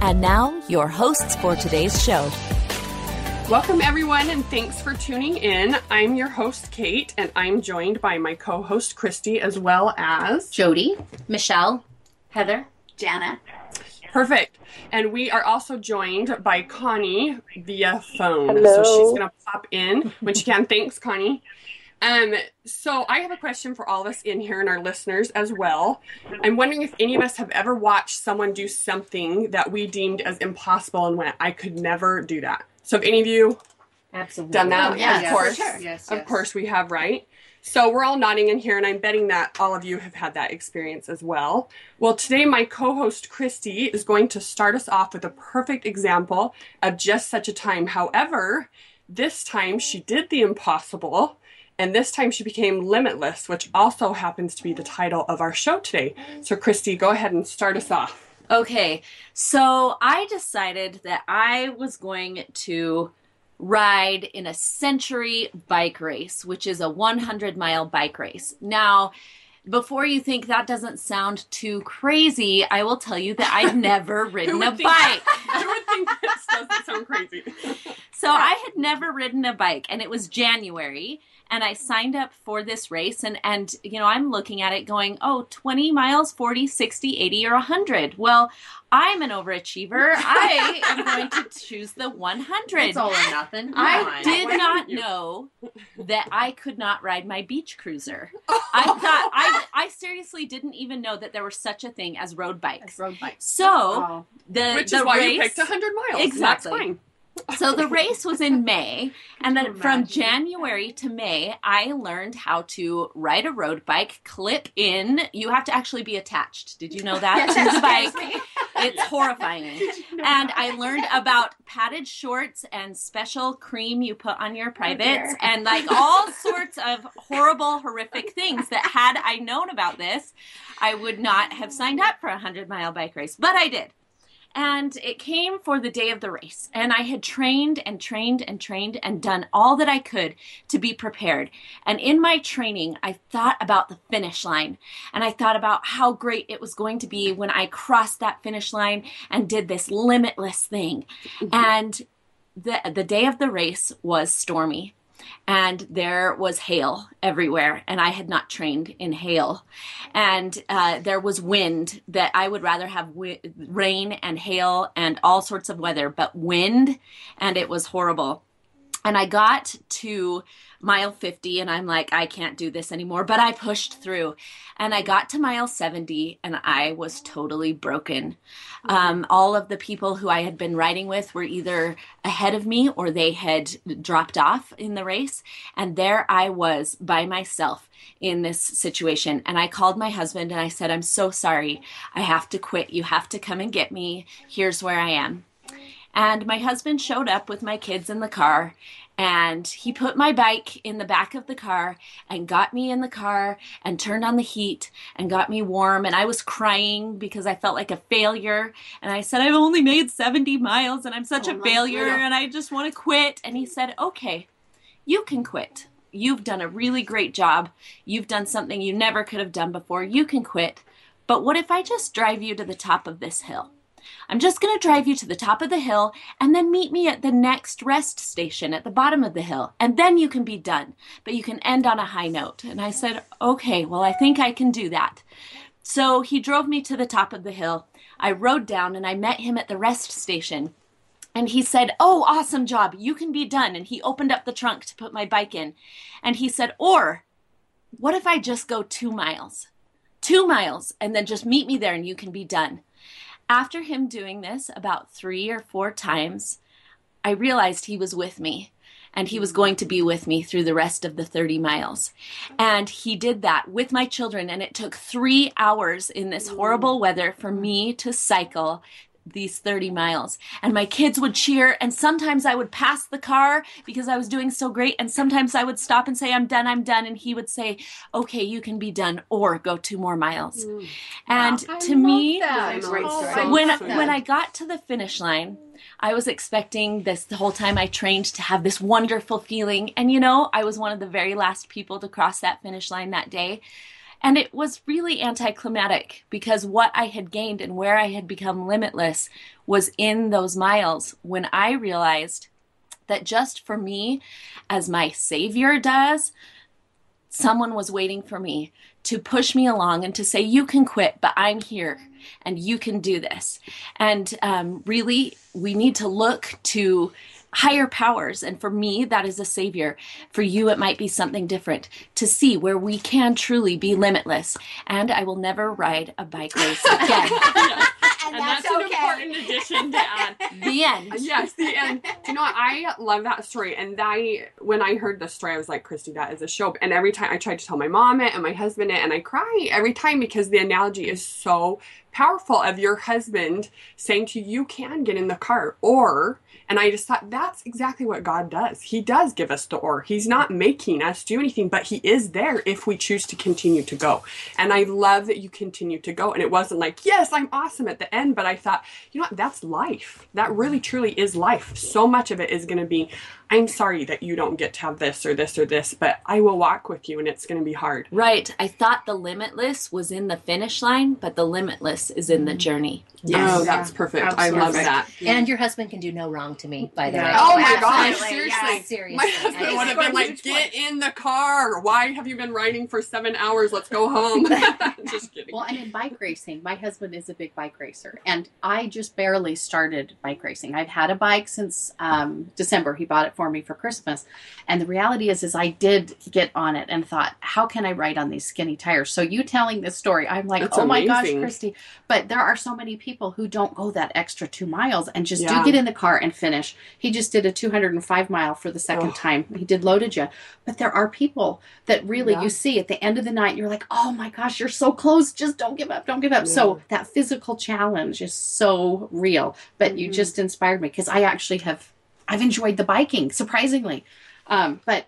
And now, your hosts for today's show. Welcome, everyone, and thanks for tuning in. I'm your host, Kate, and I'm joined by my co host, Christy, as well as Jody, Michelle, Heather, Janet. Perfect. And we are also joined by Connie via phone. Hello. So she's going to pop in when she can. Thanks, Connie. Um, so I have a question for all of us in here and our listeners as well. I'm wondering if any of us have ever watched someone do something that we deemed as impossible and went, I could never do that. So have any of you absolutely done that? Oh, yes, of course. sure. Yes, Of course we have, right? So we're all nodding in here, and I'm betting that all of you have had that experience as well. Well, today my co-host Christy is going to start us off with a perfect example of just such a time. However, this time she did the impossible, and this time she became limitless, which also happens to be the title of our show today. So Christy, go ahead and start us off. Okay, so I decided that I was going to ride in a century bike race, which is a 100 mile bike race. Now, before you think that doesn't sound too crazy, I will tell you that I've never ridden a bike. I would think this doesn't sound crazy. So I had never ridden a bike and it was January and I signed up for this race and and you know I'm looking at it going, "Oh, 20 miles, 40, 60, 80 or 100." Well, I'm an overachiever. I am going to choose the 100. It's all or nothing. Come I on. did Why not you? know that I could not ride my beach cruiser. Oh. I thought I I seriously didn't even know that there was such a thing as road bikes. road bikes. So, Oh. the Which the is why race, you picked 100 miles. Exactly. So the race was in May, and then you from? January to May, I learned how to ride a road bike, clip in. You have to actually be attached. Did you know that to the bike? It's horrifying. And I learned about padded shorts and special cream you put on your privates dear. and like all sorts of horrible, horrific things that had I known about this, I would not have signed up for a 100 mile bike race. But I did. And it came for the day of the race. And I had trained and trained and trained and done all that I could to be prepared. And in my training, I thought about the finish line. And I thought about how great it was going to be when I crossed that finish line and did this limitless thing. Mm-hmm. And the, the day of the race was stormy. And there was hail everywhere, and I had not trained in hail. And uh, there was wind that I would rather have wi- rain and hail and all sorts of weather, but wind, and it was horrible. And I got to mile 50 and I'm like, I can't do this anymore. But I pushed through and I got to mile 70 and I was totally broken. Um, all of the people who I had been riding with were either ahead of me or they had dropped off in the race. And there I was by myself in this situation. And I called my husband and I said, I'm so sorry. I have to quit. You have to come and get me. Here's where I am. And my husband showed up with my kids in the car and he put my bike in the back of the car and got me in the car and turned on the heat and got me warm. And I was crying because I felt like a failure. And I said, I've only made 70 miles and I'm such Oh a failure and I just want to quit. And he said, Okay, you can quit. You've done a really great job. You've done something you never could have done before. You can quit. But what if I just drive you to the top of this hill? I'm just going to drive you to the top of the hill and then meet me at the next rest station at the bottom of the hill. And then you can be done. But you can end on a high note. And I said, okay, well, I think I can do that. So he drove me to the top of the hill. I rode down and I met him at the rest station. And he said, Oh, awesome job. You can be done. And he opened up the trunk to put my bike in. And he said, Or what if I just go two miles? Two miles and then just meet me there and you can be done. After him doing this about three or four times, I realized he was with me and he was mm. going to be with me through the rest of the 30 miles. And he did that with my children, and it took three hours in this mm. horrible weather for mm. me to cycle these 30 miles and my kids would cheer and sometimes i would pass the car because i was doing so great and sometimes i would stop and say i'm done i'm done and he would say okay you can be done or go two more miles Mm. and I to me that. Great Oh, when love when I got to the finish line, I was expecting this the whole time I trained to have this wonderful feeling, and you know, I was one of the very last people to cross that finish line that day. And it was really anticlimactic because what I had gained and where I had become limitless was in those miles when I realized that just for me, as my savior does, someone was waiting for me to push me along and to say, You can quit, but I'm here and you can do this. And um, really, we need to look to higher powers. And for me, that is a savior. For you, it might be something different to see where we can truly be limitless. And I will never ride a bike race again. and, And that's, that's, an important addition to add. the end. yes, the end. Do you know what? I love that story. And I, when I heard the story, I was like, Christy, that is a show. And every time I tried to tell my mom it and my husband it, and I cry every time because the analogy is so powerful of your husband saying to you, you can get in the car. Or, and I just thought that's exactly what God does. He does give us the or. He's not making us do anything, but He is there if we choose to continue to go. And I love that you continue to go. And it wasn't like, yes, I'm awesome at the end, but I thought, you know what, that's life. That really truly is life. So much of it is going to be, I'm sorry that you don't get to have this or this or this, but I will walk with you and it's going to be hard. Right. I thought the limitless was in the finish line, but the limitless is in the journey. Oh, that's perfect. I love that. And your husband can do no wrong to me, by the Yeah. way. Oh my absolutely. gosh, seriously. Yeah, seriously. My husband I- would have been like, get in the car. Why have you been riding for seven hours? Let's go home. Just kidding. Well, and in bike racing, my husband is a big bike racer, and I just barely started bike racing. I've had a bike since um, December. He bought it for me for Christmas, and the reality is, is I did get on it and thought, how can I ride on these skinny tires? So you telling this story, I'm like, That's oh my gosh. Christy! But there are so many people who don't go that extra two miles and just Yeah. do get in the car and finish. He just did a 205 mile for the second Oh. time. He did loaded you, but there are people that really Yeah. you see at the end of the night, you're like, oh my gosh, you're so close. Just don't give up. Don't give up. So that physical challenge is so real. But you Mhm. just inspired me because I actually have, I've enjoyed the biking surprisingly. Um, but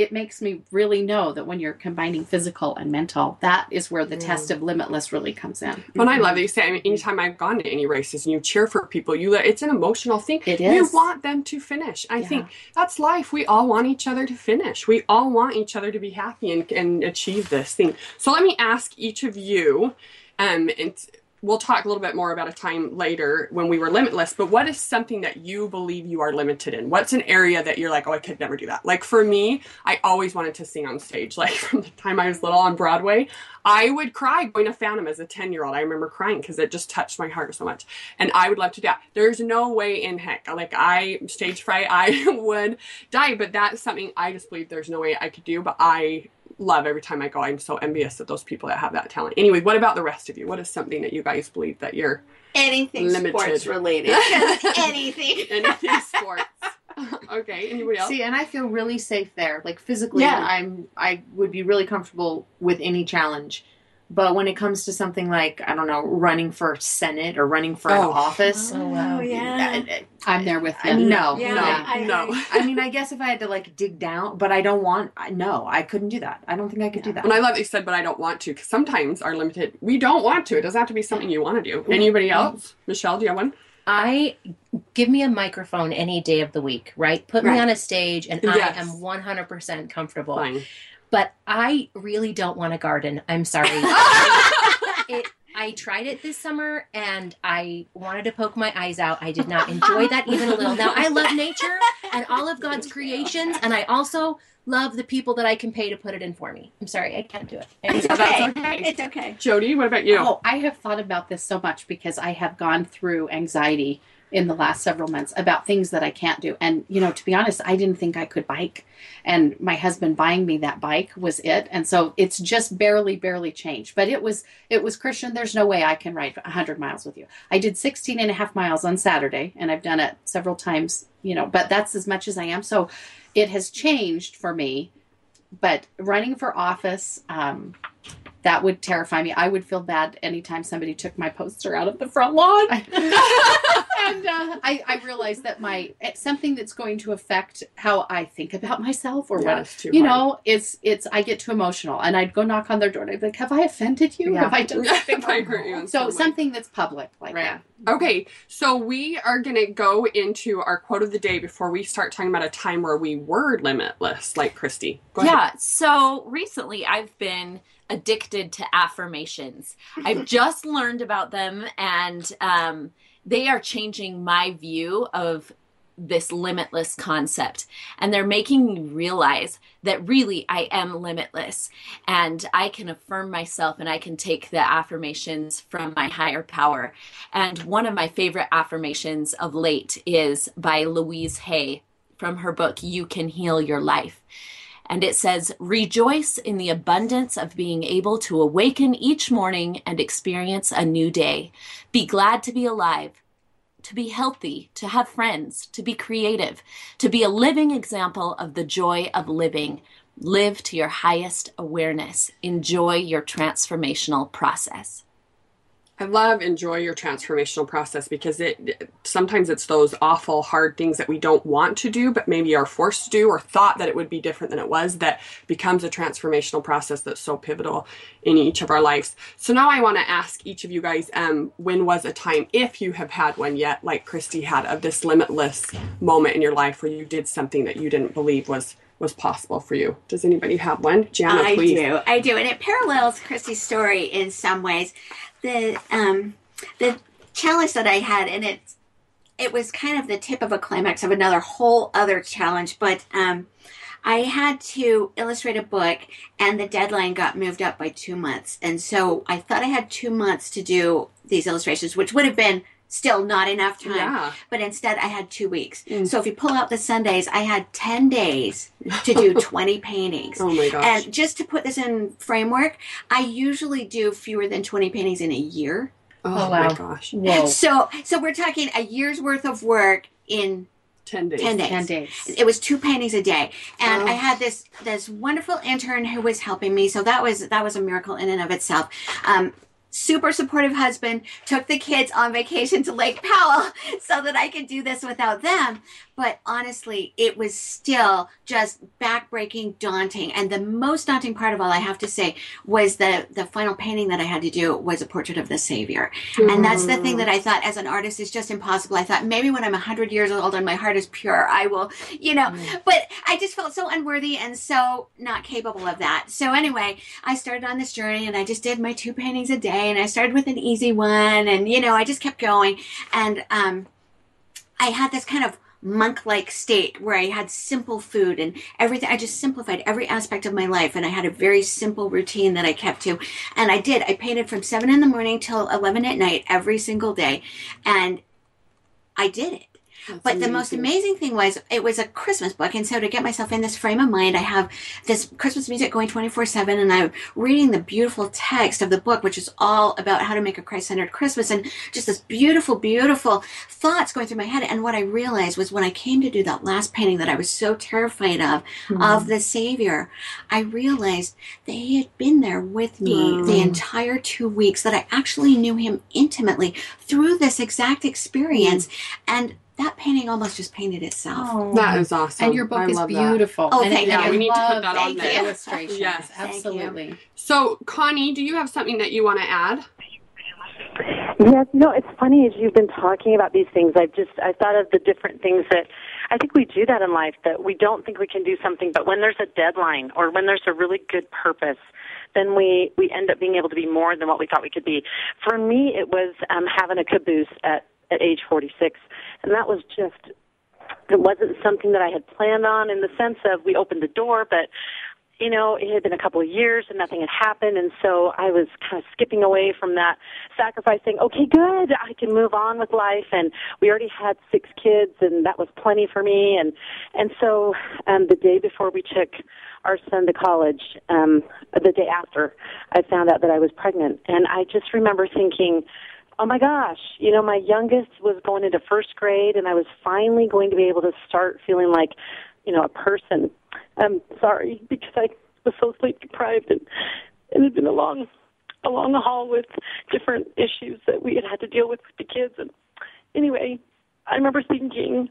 it makes me really know that when you're combining physical and mental, that is where the Mm. test of limitless really comes in. When I love that you say, I mean, anytime I've gone to any races and you cheer for people, you let, it's an emotional thing. It You want them to finish. I Yeah. think that's life. We all want each other to finish. We all want each other to be happy and, and achieve this thing. So let me ask each of you, um, and we'll talk a little bit more about a time later when we were limitless, but what is something that you believe you are limited in? What's an area that you're like, oh, I could never do that? Like for me, I always wanted to sing on stage. Like from the time I was little on Broadway, I would cry going to Phantom as a 10 year old. I remember crying because it just touched my heart so much. And I would love to do that. There's no way in heck. Like I, stage fright, I would die. But that's something I just believe there's no way I could do. But I love every time I go. I'm so envious of those people that have that talent. Anyway, what about the rest of you? What is something that you guys believe that you're Anything Limited. sports related. Anything. anything sports? okay. Anybody else? See, and I feel really safe there. Like physically, Yeah. I'm I would be really comfortable with any challenge. But when it comes to something like I don't know, running for Senate or running for an Oh. office, Oh, wow. Oh, yeah. I- I'm there with I- you. no, Yeah, no. I no. agree. I mean, I guess if I had to like dig down, but I don't want. I No, I couldn't do that. I don't think I could do that. And I love that you said, but I don't want to, because sometimes our limited, we don't want to. It doesn't have to be something you want to do. Anybody else? Michelle, do you have one? I give me a microphone any day of the week, right? Put me on a stage and Yes. I am 100% comfortable. Fine. But I really don't want a garden. I'm sorry. it, I tried it this summer and I wanted to poke my eyes out. I did not enjoy that even a little. Now, I love nature and all of God's creations, and I also love the people that I can pay to put it in for me. I'm sorry, I can't do it. It's okay. okay. It's okay. Jody, what about you? Oh, I have thought about this so much because I have gone through anxiety in the last several months about things that I can't do. And, you know, to be honest, I didn't think I could bike. And my husband buying me that bike was it. And so it's just barely, barely changed. But it was, it was Christy. There's no way I can ride 100 miles with you. I did 16 and a half miles on Saturday and I've done it several times, you know, but that's as much as I am. So it has changed for me. But running for office, um, that would terrify me. I would feel bad anytime somebody took my poster out of the front lawn. and uh, I, I realized that my something that's going to affect how I think about myself or Yeah, what it's too you hard. know. It's it's I get too emotional, and I'd go knock on their door and I'd be like, "Have I offended you? Yeah. Have I done something If I hurt you in So some something that's public like Right. that. Okay, so we are going to go into our quote of the day before we start talking about a time where we were limitless, like Christy. Go ahead. Yeah. So recently I've been addicted to affirmations. I've just learned about them and um, they are changing my view of this limitless concept. And they're making me realize that really I am limitless and I can affirm myself and I can take the affirmations from my higher power. And one of my favorite affirmations of late is by Louise Hay from her book, You Can Heal Your Life. And it says, Rejoice in the abundance of being able to awaken each morning and experience a new day. Be glad to be alive, to be healthy, to have friends, to be creative, to be a living example of the joy of living. Live to your highest awareness. Enjoy your transformational process. I love enjoy your transformational process because it sometimes it's those awful hard things that we don't want to do but maybe are forced to do or thought that it would be different than it was that becomes a transformational process that's so pivotal in each of our lives. So now I want to ask each of you guys um when was a time if you have had one yet like Christy had of this limitless moment in your life where you did something that you didn't believe was was possible for you. Does anybody have one? Jana, I please. do. I do. And it parallels Christy's story in some ways. The um the challenge that I had and it it was kind of the tip of a climax of another whole other challenge, but um I had to illustrate a book and the deadline got moved up by two months. And so I thought I had two months to do these illustrations, which would have been still not enough time. Yeah. But instead I had two weeks. Mm. So if you pull out the Sundays, I had 10 days to do 20 paintings. Oh my gosh. And just to put this in framework, I usually do fewer than 20 paintings in a year. oh, Oh, my gosh. Whoa. So so we're talking a year's worth of work in 10 days. 10 days. Ten days. It was two paintings a day. And Oh. I had this this wonderful intern who was helping me. So that was that was a miracle in and of itself. Um super supportive husband took the kids on vacation to Lake Powell so that I could do this without them. But honestly, it was still just backbreaking, daunting. And the most daunting part of all I have to say was the the final painting that I had to do was a portrait of the Savior. And that's the thing that I mm. thought as an artist is just impossible. I thought maybe when I'm 100 years old and my heart is pure, I will, you know, mm. but I just felt so unworthy and so not capable of that. So anyway, I started on this journey and I just did my two paintings a day and I started with an easy one and, you know, I just kept going. And, um, I had this kind of monk like state where I had simple food and everything. I just simplified every aspect of my life and I had a very simple routine that I kept to. And I did. I painted from seven in the morning till 11 at night every single day. And I did it. But the most amazing thing was it was a Christmas book. And so to get myself in this frame of mind, I have this Christmas music going 24 7 and I'm reading the beautiful text of the book, which is all about how to make a Christ centered Christmas and just this beautiful, beautiful thoughts going through my head. And what I realized was when I came to do that last painting that I was so terrified of, of mm-hmm. the Savior, I realized that He had been there with me the mm. entire two weeks, that I actually knew Him intimately through this exact experience. Mm. And that painting almost just painted itself. That is awesome. And your book I is love that. beautiful. Oh, and thank I you. We need to put love that on the there. illustrations. Yes. Thank you. absolutely. So, Connie, do you have something that you want to add? Yes, you know, it's funny as you've been talking about these things, I've just I thought of the different things that I think we do that in life that we don't think we can do something, but when there's a deadline or when there's a really good purpose, then we we end up being able to be more than what we thought we could be. For me, it was um, having a caboose at at age 46, and that was just it wasn't something that I had planned on in the sense of we opened the door, but you know, it had been a couple of years and nothing had happened, and so I was kind of skipping away from that sacrifice, saying, "Okay, good, I can move on with life." And we already had six kids, and that was plenty for me. And and so, um, the day before we took our son to college, um, the day after, I found out that I was pregnant, and I just remember thinking. Oh my gosh, you know, my youngest was going into first grade and I was finally going to be able to start feeling like, you know, a person. I'm sorry because I was so sleep deprived and it had been a long, a long haul with different issues that we had had to deal with with the kids. And anyway, I remember thinking,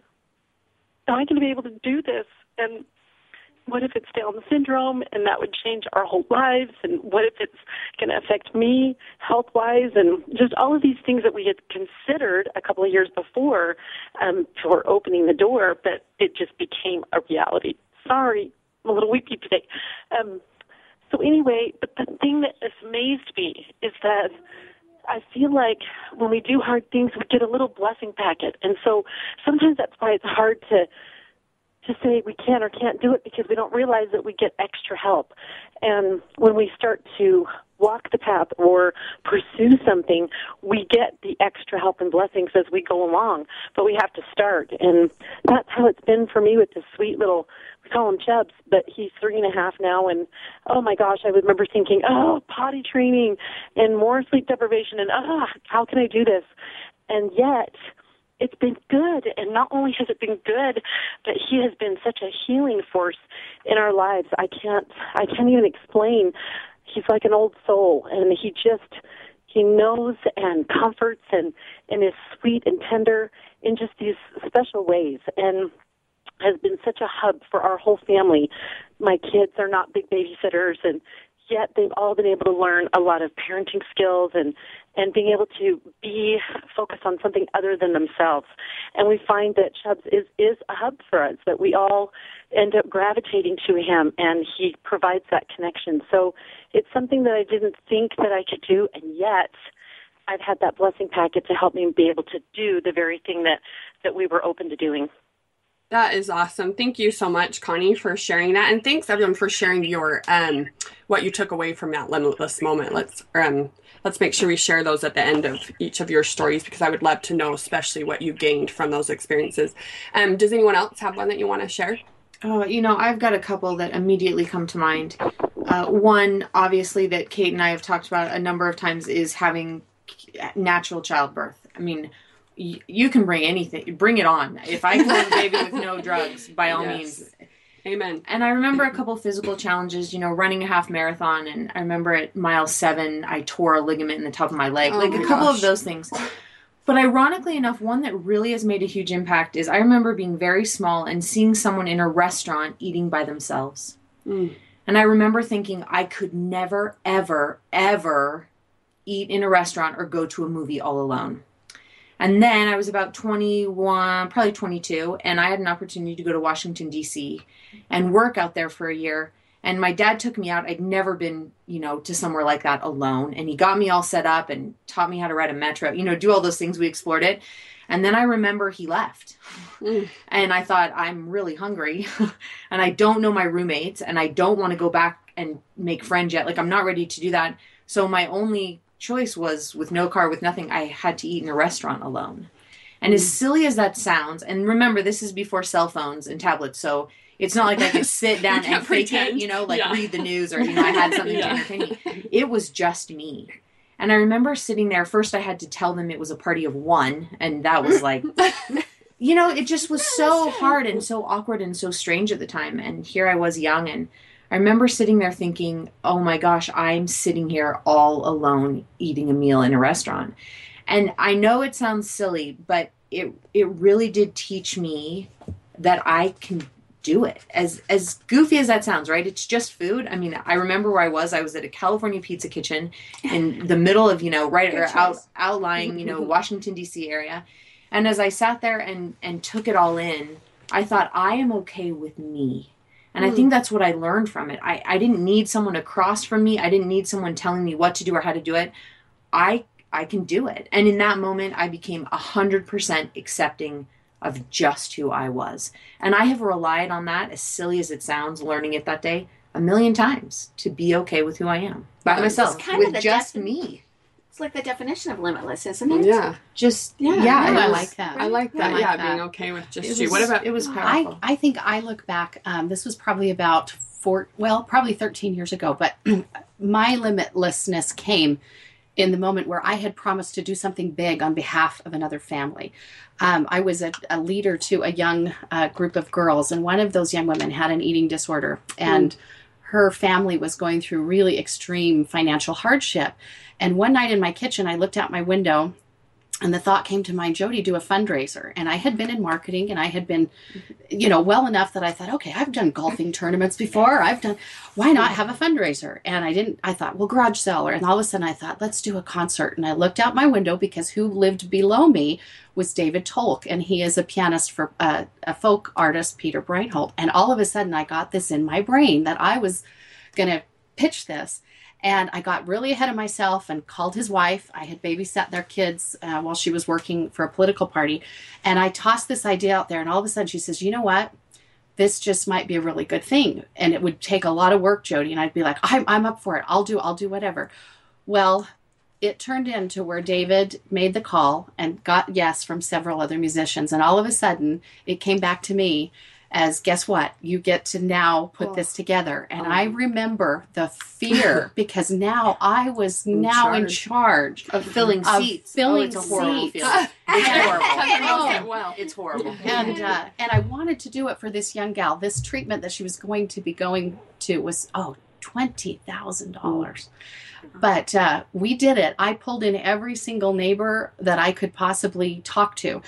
am I going to be able to do this? And what if it's Down syndrome and that would change our whole lives? And what if it's going to affect me health wise? And just all of these things that we had considered a couple of years before um, for opening the door, but it just became a reality. Sorry, I'm a little weepy today. Um, so, anyway, but the thing that has amazed me is that. I feel like when we do hard things, we get a little blessing packet. And so sometimes that's why it's hard to to say we can or can't do it because we don't realize that we get extra help. And when we start to walk the path or pursue something, we get the extra help and blessings as we go along. But we have to start. And that's how it's been for me with this sweet little, we call him Chubs, but he's three and a half now. And oh my gosh, I remember thinking, oh, potty training and more sleep deprivation and ah, oh, how can I do this? And yet, it's been good and not only has it been good but he has been such a healing force in our lives. I can't i can't even explain. He's like an old soul and he just he knows and comforts and and is sweet and tender in just these special ways and has been such a hub for our whole family. My kids are not big babysitters and yet they've all been able to learn a lot of parenting skills and and being able to be focused on something other than themselves. And we find that Chubbs is is a hub for us that we all end up gravitating to him and he provides that connection. So it's something that I didn't think that I could do and yet I've had that blessing packet to help me be able to do the very thing that that we were open to doing. That is awesome. Thank you so much, Connie, for sharing that, and thanks everyone for sharing your um, what you took away from that limitless moment. Let's um, let's make sure we share those at the end of each of your stories because I would love to know, especially what you gained from those experiences. Um, does anyone else have one that you want to share? Oh, you know, I've got a couple that immediately come to mind. Uh, one, obviously, that Kate and I have talked about a number of times is having natural childbirth. I mean, you can bring anything, bring it on. If I can have a baby with no drugs, by all yes. means. Amen. And I remember a couple physical challenges, you know, running a half marathon. And I remember at mile seven, I tore a ligament in the top of my leg. Oh like my a couple gosh. of those things. But ironically enough, one that really has made a huge impact is I remember being very small and seeing someone in a restaurant eating by themselves. Mm. And I remember thinking I could never, ever, ever eat in a restaurant or go to a movie all alone. And then I was about 21, probably 22, and I had an opportunity to go to Washington, D.C. and work out there for a year. And my dad took me out. I'd never been, you know, to somewhere like that alone. And he got me all set up and taught me how to ride a metro, you know, do all those things. We explored it. And then I remember he left. Mm. And I thought, I'm really hungry and I don't know my roommates and I don't want to go back and make friends yet. Like, I'm not ready to do that. So my only choice was with no car, with nothing, I had to eat in a restaurant alone. And as mm. silly as that sounds, and remember, this is before cell phones and tablets, so it's not like I could sit down and fake it, you know, like yeah. read the news or, you know, I had something yeah. to entertain me. It was just me. And I remember sitting there, first I had to tell them it was a party of one, and that was like, you know, it just was so hard and so awkward and so strange at the time. And here I was young and I remember sitting there thinking, oh my gosh, I'm sitting here all alone eating a meal in a restaurant. And I know it sounds silly, but it it really did teach me that I can do it. As as goofy as that sounds, right? It's just food. I mean, I remember where I was. I was at a California pizza kitchen in the middle of, you know, right or out outlying, you know, Washington DC area. And as I sat there and and took it all in, I thought I am okay with me. And mm. I think hmm. that's what I learned from it. I, I didn't need someone across from me. I didn't need someone telling me what to do or how to do it. I I can do it. And in that moment I became a hundred percent accepting of just who I was. And I have relied on that, as silly as it sounds, learning it that day a million times to be okay with who I am by myself, with just me. It's like the definition of limitless, isn't it? Yeah. Just yeah. Yeah, no, I like that. I like that. I like yeah, that. being okay with just it you. What about it was powerful. I, I think I look back. Um, this was probably about four. Well, probably thirteen years ago. But my limitlessness came in the moment where I had promised to do something big on behalf of another family. Um, I was a, a, leader to a young uh, group of girls, and one of those young women had an eating disorder, and. Mm her family was going through really extreme financial hardship. And one night in my kitchen, I looked out my window and the thought came to mind jody do a fundraiser. And i had been in marketing and i had been you know well enough that i thought okay i've done golfing tournaments before. I've done why not have a fundraiser? And i didn't i thought well garage seller. And all of a sudden i thought let's do a concert. And i looked out my window because who lived below me was david tolk. And he is a pianist for uh, a folk artist peter breinholt. And all of a sudden i got this in my brain that i was going to pitch this and I got really ahead of myself and called his wife. I had babysat their kids uh, while she was working for a political party. And I tossed this idea out there. And all of a sudden she says, You know what? This just might be a really good thing. And it would take a lot of work, Jody. And I'd be like, I'm, I'm up for it. I'll do, I'll do whatever. Well, it turned into where David made the call and got yes from several other musicians. And all of a sudden, it came back to me as guess what you get to now put oh. this together and oh. i remember the fear because now i was in now charge. in charge of filling of seats filling oh, it's a horrible seats. it's horrible well. it's horrible and uh, and i wanted to do it for this young gal this treatment that she was going to be going to was oh twenty thousand dollars but uh, we did it. I pulled in every single neighbor that I could possibly talk to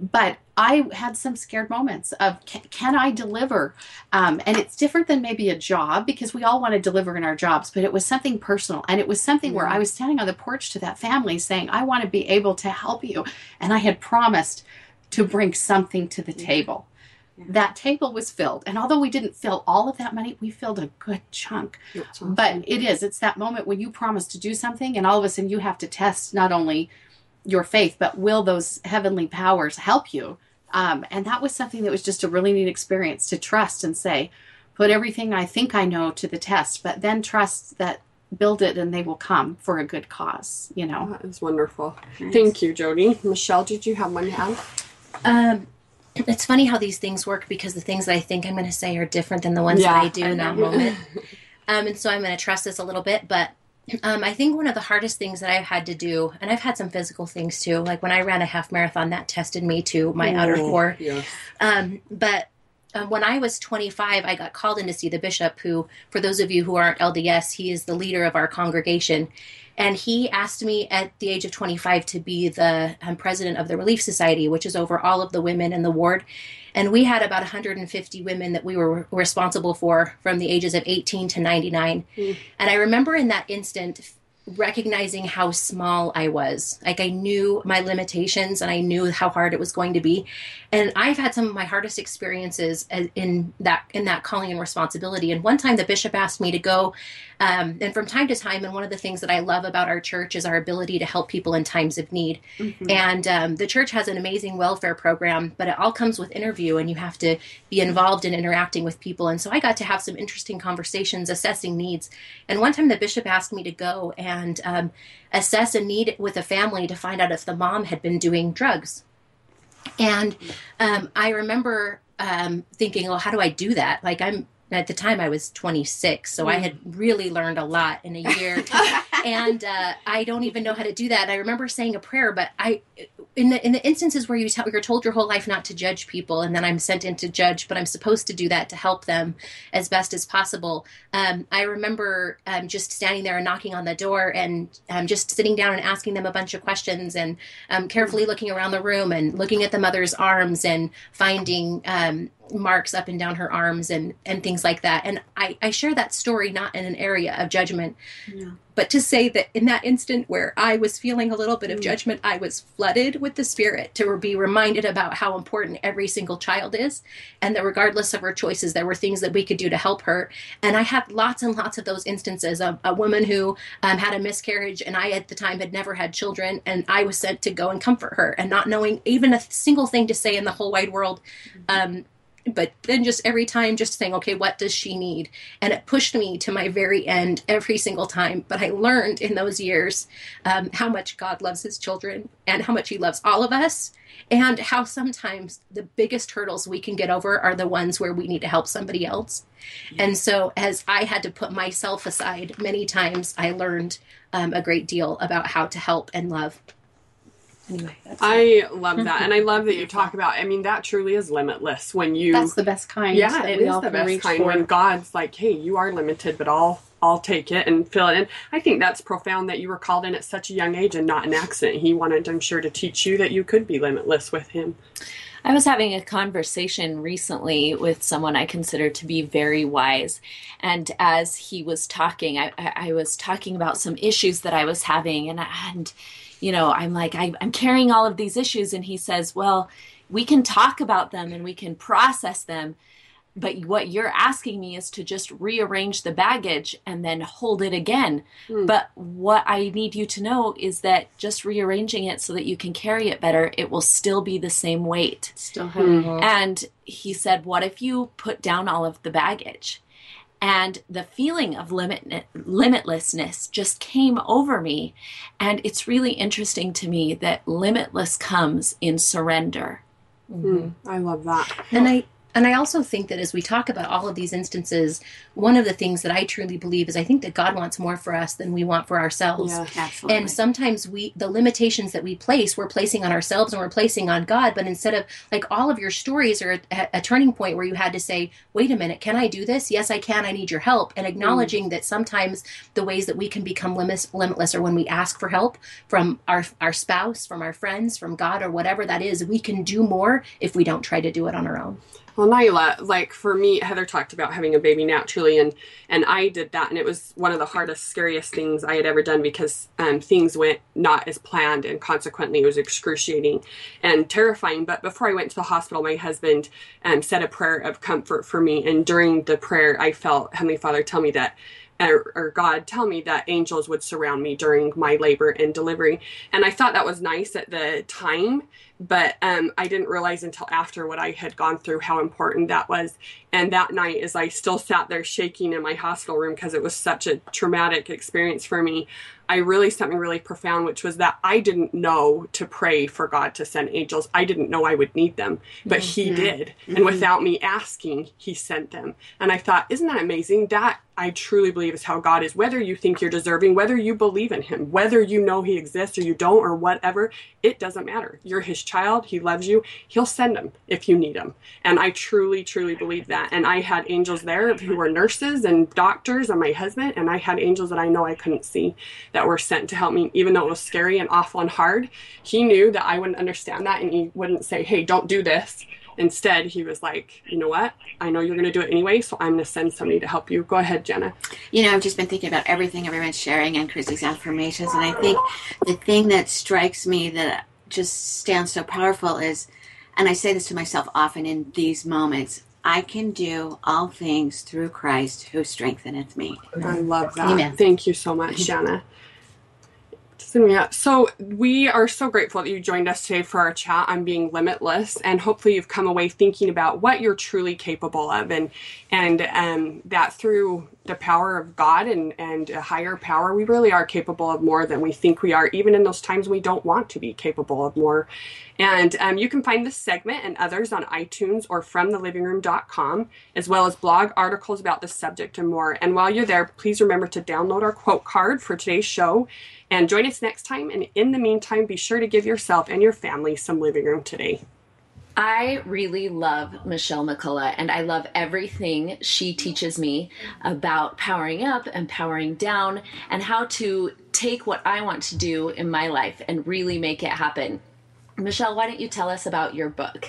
but I had some scared moments of can, can I deliver? Um, and it's different than maybe a job because we all want to deliver in our jobs, but it was something personal. And it was something mm-hmm. where I was standing on the porch to that family saying, I want to be able to help you. And I had promised to bring something to the table. Yeah. That table was filled. And although we didn't fill all of that money, we filled a good chunk. Awesome. But it is, it's that moment when you promise to do something and all of a sudden you have to test not only your faith, but will those heavenly powers help you? Um, and that was something that was just a really neat experience to trust and say, put everything I think I know to the test, but then trust that build it and they will come for a good cause, you know. That is wonderful. Nice. Thank you, Jody. Michelle, did you have one hand? Um, it's funny how these things work because the things that I think I'm going to say are different than the ones yeah, that I do I in that moment. Um, and so I'm going to trust this a little bit, but um, I think one of the hardest things that I've had to do, and I've had some physical things too, like when I ran a half marathon, that tested me to my Ooh, outer core. Um, but uh, when I was 25, I got called in to see the bishop, who, for those of you who aren't LDS, he is the leader of our congregation. And he asked me at the age of 25 to be the um, president of the Relief Society, which is over all of the women in the ward. And we had about 150 women that we were responsible for from the ages of 18 to 99. Mm. And I remember in that instant recognizing how small I was. Like I knew my limitations and I knew how hard it was going to be. And I've had some of my hardest experiences in that in that calling and responsibility. And one time the bishop asked me to go um, and from time to time, and one of the things that I love about our church is our ability to help people in times of need. Mm-hmm. And um, the church has an amazing welfare program, but it all comes with interview, and you have to be involved in interacting with people. And so I got to have some interesting conversations assessing needs. And one time the bishop asked me to go and um, assess a need with a family to find out if the mom had been doing drugs. And um, I remember um, thinking, well, how do I do that? Like, I'm at the time I was 26, so mm. I had really learned a lot in a year. and uh, I don't even know how to do that. I remember saying a prayer, but I in the in the instances where you tell, you're told your whole life not to judge people, and then I'm sent in to judge, but I'm supposed to do that to help them as best as possible. Um, I remember um, just standing there and knocking on the door, and um, just sitting down and asking them a bunch of questions, and um, carefully looking around the room and looking at the mother's arms and finding um, marks up and down her arms and and things like that. And I I share that story not in an area of judgment, yeah. but to say that in that instant where I was feeling a little bit of mm. judgment, I was flooded with the Spirit to be reminded about how important every single child is, and that regardless of her choices, there were things that we could do to help her. And I had lots and lots of those instances of a woman who um, had a miscarriage, and I at the time had never had children, and I was sent to go and comfort her, and not knowing even a single thing to say in the whole wide world. Um, but then just every time just saying okay what does she need? And it pushed me to my very end every single time. But i learned in those years um, how much god loves his children and how much he loves all of us. And how sometimes the biggest hurdles we can get over are the ones where we need to help somebody else. And so as i had to put myself aside many times i learned um, a great deal about how to help and love anyway, that's I love that, and I love that you talk about. I mean, that truly is limitless when you. That's the best kind. yeah, that it we is all the best kind for. when God's like, "Hey, you are limited, but I'll I'll take it and fill it in." I think that's profound that you were called in at such a young age and not an accident. He wanted, I'm sure, to teach you that you could be limitless with Him. I was having a conversation recently with someone I consider to be very wise. And as he was talking, I, I I was talking about some issues that I was having. And, and you know, I'm like, I, I'm carrying all of these issues. And he says, Well, we can talk about them and we can process them. But what you're asking me is to just rearrange the baggage and then hold it again. Hmm. But what I need you to know is that just rearranging it so that you can carry it better, it will still be the same weight. Still heavy. And he said, What if you put down all of the baggage? And the feeling of limit, limitlessness just came over me. And it's really interesting to me that limitless comes in surrender. Hmm, I love that. And I and I also think that as we talk about all of these instances, one of the things that I truly believe is I think that God wants more for us than we want for ourselves. Yeah. Absolutely. And sometimes we, the limitations that we place, we're placing on ourselves and we're placing on God. But instead of like all of your stories are a, a turning point where you had to say, wait a minute, can I do this? Yes, I can. I need your help. And mm. acknowledging that sometimes the ways that we can become limitless, limitless are when we ask for help from our, our spouse, from our friends, from God, or whatever that is. We can do more if we don't try to do it on our own. Well, Nyla, like for me, Heather talked about having a baby naturally, and and I did that, and it was one of the hardest, scariest things I had ever done because um, things went not as planned, and consequently, it was excruciating and terrifying. But before I went to the hospital, my husband um, said a prayer of comfort for me, and during the prayer, I felt Heavenly Father tell me that or, or God tell me that angels would surround me during my labor and delivery. And I thought that was nice at the time, but um, I didn't realize until after what I had gone through how important that was. And that night, as I still sat there shaking in my hospital room because it was such a traumatic experience for me, I really something really profound, which was that I didn't know to pray for God to send angels. I didn't know I would need them, but He did. And without me asking, He sent them. And I thought, isn't that amazing? That I truly believe is how God is. Whether you think you're deserving, whether you believe in Him, whether you know He exists or you don't, or whatever, it doesn't matter. You're His child. He loves you. He'll send Him if you need Him. And I truly, truly believe that. And I had angels there who were nurses and doctors and my husband, and I had angels that I know I couldn't see that were sent to help me, even though it was scary and awful and hard. He knew that I wouldn't understand that, and he wouldn't say, "Hey, don't do this." Instead, he was like, "You know what? I know you're going to do it anyway, so I'm going to send somebody to help you." Go ahead, Jenna. You know, I've just been thinking about everything everyone's sharing and Christy's affirmations, and I think the thing that strikes me that just stands so powerful is, and I say this to myself often in these moments, I can do all things through Christ who strengtheneth me. I love that. Amen. Thank you so much, Jenna. Yeah. So we are so grateful that you joined us today for our chat on being limitless, and hopefully you've come away thinking about what you're truly capable of, and and um, that through the power of God and and a higher power, we really are capable of more than we think we are, even in those times we don't want to be capable of more. And um, you can find this segment and others on iTunes or from thelivingroom.com, as well as blog articles about this subject and more. And while you're there, please remember to download our quote card for today's show and join us next time. And in the meantime, be sure to give yourself and your family some living room today. I really love Michelle McCullough, and I love everything she teaches me about powering up and powering down and how to take what I want to do in my life and really make it happen. Michelle, why don't you tell us about your book?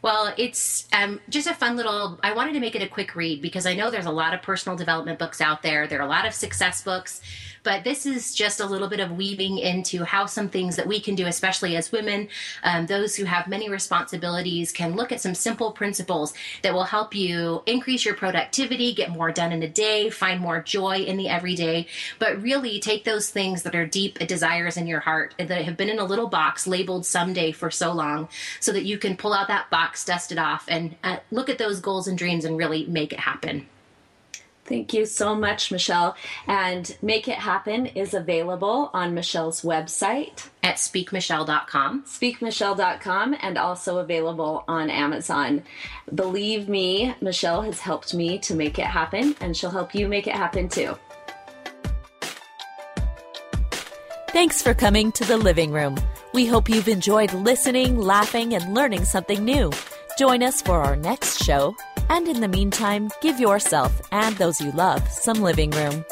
Well, it's um, just a fun little. I wanted to make it a quick read because I know there's a lot of personal development books out there. There are a lot of success books, but this is just a little bit of weaving into how some things that we can do, especially as women, um, those who have many responsibilities, can look at some simple principles that will help you increase your productivity, get more done in a day, find more joy in the everyday, but really take those things that are deep desires in your heart that have been in a little box labeled someday for so long, so that you can pull out that box, dust it off, and uh, look at those goals and dreams and really make it happen. Thank you so much, Michelle. And Make It Happen is available on Michelle's website, At speakmichelle.com. speakmichelle.com, and also available on Amazon. Believe me, Michelle has helped me to make it happen, and she'll help you make it happen too. Thanks for coming to the living room. We hope you've enjoyed listening, laughing, and learning something new. Join us for our next show. And in the meantime, give yourself and those you love some living room.